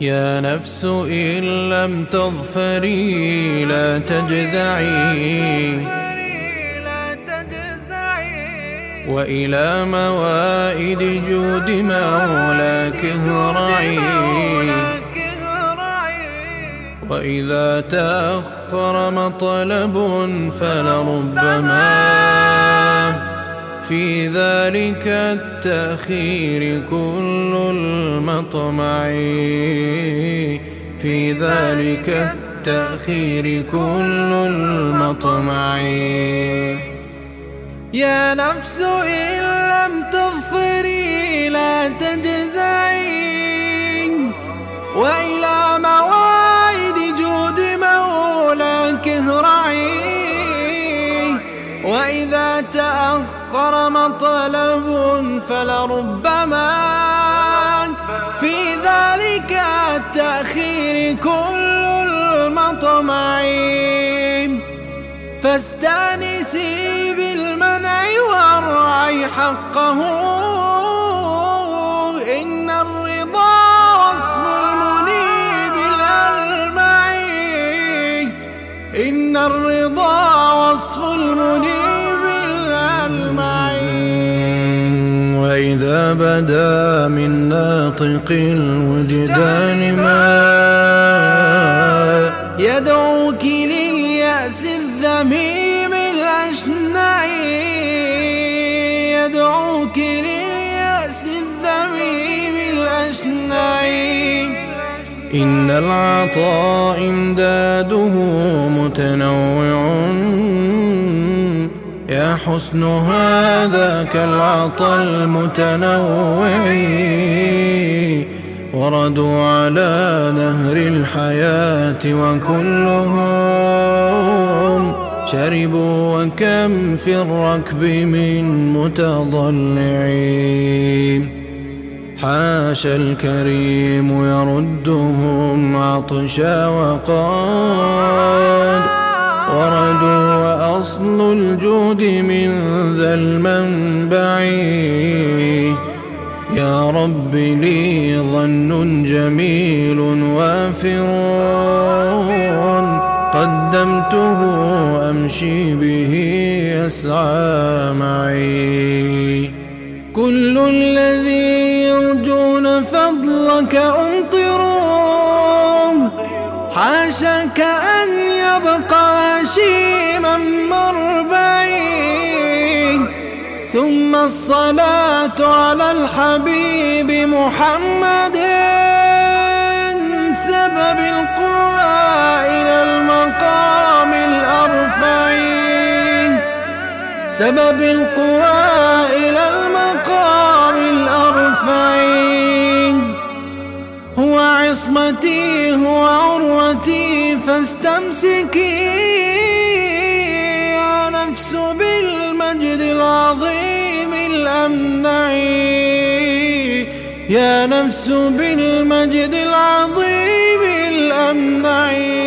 يا نفس إن لم تظفري لا تجزعي. وإلى موائد جود مولاك اهرعي. وإذا تأخر مطلب فلربما في ذلك التأخير كل المطمع في ذلك التأخير كل المطمع يا نفس إن لم تظفري لا تجزعي وإذا تأخر مطلب فلربما في ذلك التأخير كل المطمع فاستأنسي بالمنع وارعي حقه. الرضا وصف المنيب الألمع وإذا بدا من ناطق الوجدان ما يدعوك لليأس الذميم. إن العطاء إمداده متنوع. يا حسن هذا كالعطاء المتنوع. وردوا على نهر الحياة وكلهم شربوا وكم في الركب من متضلعين. حاشا الكريم يردهم عطشا وقاد. وردوا وأصل الجود من ذا المنبع. يا رب لي ظن جميل وافر. قدمته أمشي به يسعى معي. كل الذي فضلك أمطروا حاشاك أن يبقى هشيما مربعي ثم الصلاة على الحبيب محمد. سبب القوى إلى المقام الأرفع سبب القوى إلى المقام عصمتي هو عروتي فاستمسكي. يا نفس بالمجد العظيم الأمنع. يا نفس بالمجد العظيم الأمنع.